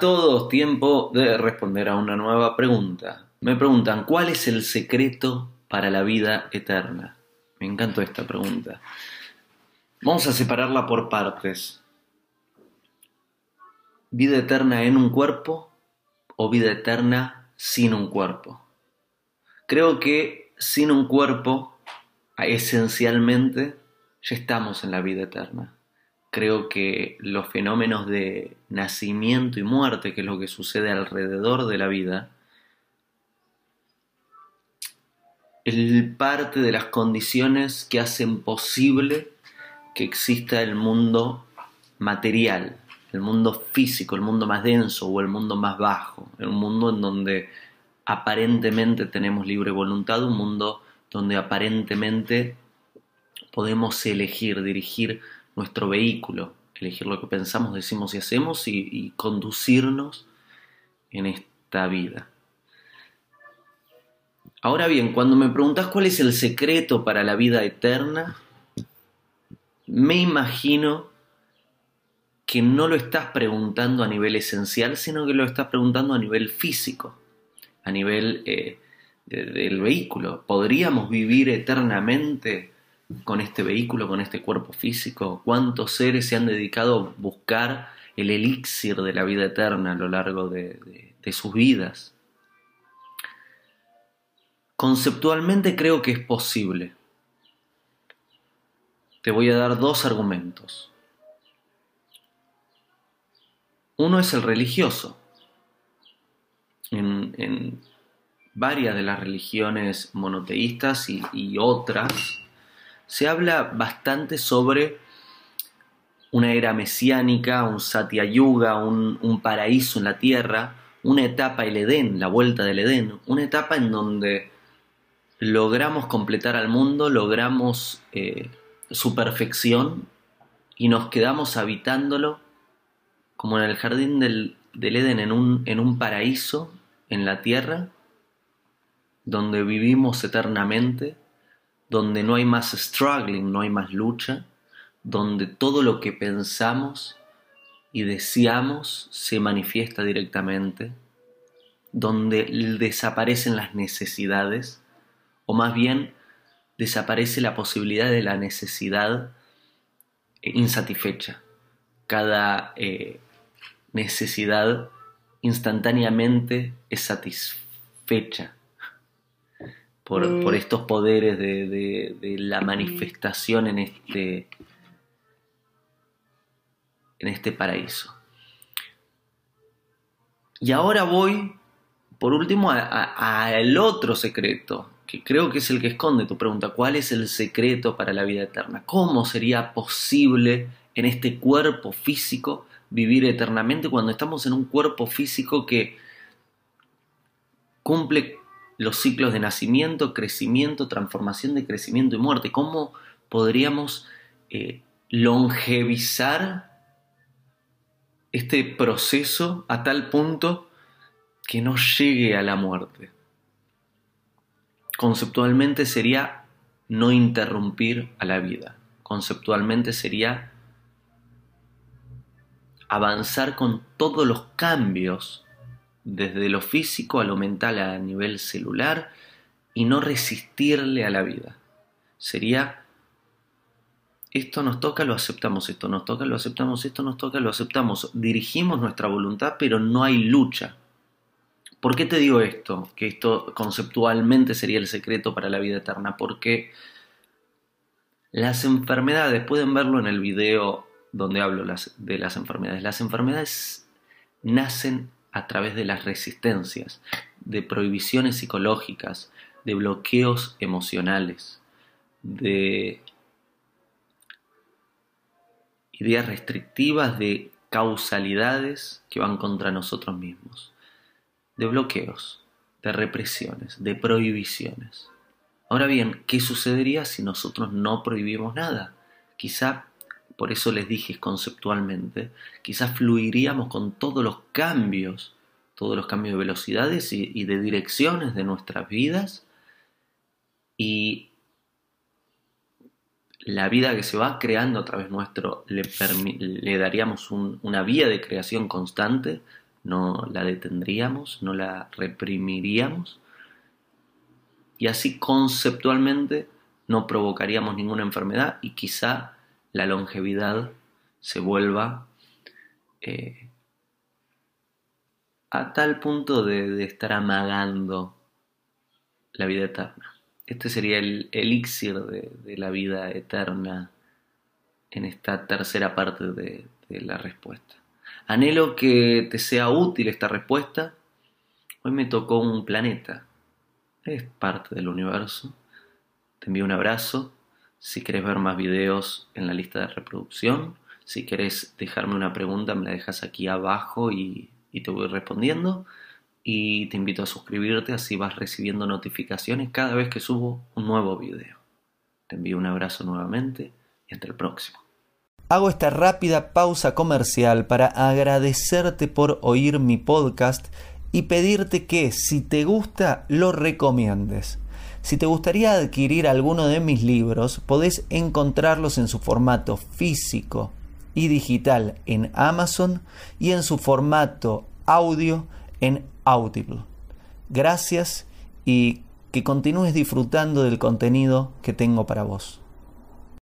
todos, tiempo de responder a una nueva pregunta. Me preguntan, ¿cuál es el secreto para la vida eterna? Me encantó esta pregunta. Vamos a separarla por partes. ¿Vida eterna en un cuerpo o vida eterna sin un cuerpo? Creo que sin un cuerpo, esencialmente, ya estamos en la vida eterna creo que los fenómenos de nacimiento y muerte, que es lo que sucede alrededor de la vida, es parte de las condiciones que hacen posible que exista el mundo material, el mundo físico, el mundo más denso o el mundo más bajo, un mundo en donde aparentemente tenemos libre voluntad, un mundo donde aparentemente podemos elegir, dirigir nuestro vehículo, elegir lo que pensamos, decimos y hacemos y, conducirnos en esta vida. Ahora bien, cuando me preguntas cuál es el secreto para la vida eterna, me imagino que no lo estás preguntando a nivel esencial, sino que lo estás preguntando a nivel físico, a nivel eh, del vehículo. ¿Podríamos vivir eternamente con este vehículo, con este cuerpo físico? ¿Cuántos seres se han dedicado a buscar el elixir de la vida eterna a lo largo de, sus vidas? Conceptualmente creo que es posible. Te voy a dar dos argumentos. Uno es el religioso. En, varias de las religiones monoteístas y otras, se habla bastante sobre una era mesiánica, un Satya Yuga, un, paraíso en la tierra, una etapa, el Edén, la vuelta del Edén, una etapa en donde logramos completar al mundo, logramos eh, su perfección y nos quedamos habitándolo como en el jardín del, del Edén, en un, en un paraíso en la tierra, donde vivimos eternamente donde no hay más struggling, no hay más lucha, donde todo lo que pensamos y deseamos se manifiesta directamente, donde desaparecen las necesidades, o más bien desaparece la posibilidad de la necesidad insatisfecha. Cada eh, necesidad instantáneamente es satisfecha por, mm. estos poderes de, la manifestación en este, en este paraíso. Y ahora voy, por último, al otro secreto, que creo que es el que esconde tu pregunta. ¿Cuál es el secreto para la vida eterna? ¿Cómo sería posible en este cuerpo físico vivir eternamente cuando estamos en un cuerpo físico que cumple los ciclos de nacimiento, crecimiento, transformación de crecimiento y muerte. ¿Cómo podríamos eh, longevizar este proceso a tal punto que no llegue a la muerte? Conceptualmente sería no interrumpir a la vida. Conceptualmente sería avanzar con todos los cambios desde lo físico a lo mental a nivel celular y no resistirle a la vida. Sería, esto nos toca, lo aceptamos, esto nos toca, lo aceptamos, esto nos toca, lo aceptamos. Dirigimos nuestra voluntad, pero no hay lucha. ¿Por qué te digo esto? Que esto conceptualmente sería el secreto para la vida eterna. Porque las enfermedades, pueden verlo en el video donde hablo de las enfermedades, las enfermedades nacen a través de las resistencias, de prohibiciones psicológicas, de bloqueos emocionales, de ideas restrictivas de causalidades que van contra nosotros mismos, de bloqueos, de represiones, de prohibiciones. Ahora bien, ¿qué sucedería si nosotros no prohibimos nada? Quizá por eso les dije conceptualmente, quizás fluiríamos con todos los cambios, todos los cambios de velocidades y, de direcciones de nuestras vidas y la vida que se va creando a través nuestro le, daríamos una vía de creación constante, no la detendríamos, no la reprimiríamos y así conceptualmente no provocaríamos ninguna enfermedad y quizá la longevidad se vuelva eh, a tal punto de, estar amagando la vida eterna. Este sería el elixir de, la vida eterna en esta tercera parte de la respuesta. Anhelo que te sea útil esta respuesta. Hoy me tocó un planeta. Es parte del universo. Te envío un abrazo. Si quieres ver más videos en la lista de reproducción, si quieres dejarme una pregunta, me la dejas aquí abajo y, y te voy respondiendo. Y te invito a suscribirte, así vas recibiendo notificaciones cada vez que subo un nuevo video. Te envío un abrazo nuevamente y hasta el próximo. Hago esta rápida pausa comercial para agradecerte por oír mi podcast y pedirte que si te gusta lo recomiendes. Si te gustaría adquirir alguno de mis libros, podés encontrarlos en su formato físico y digital en Amazon y en su formato audio en Audible. Gracias y que continúes disfrutando del contenido que tengo para vos.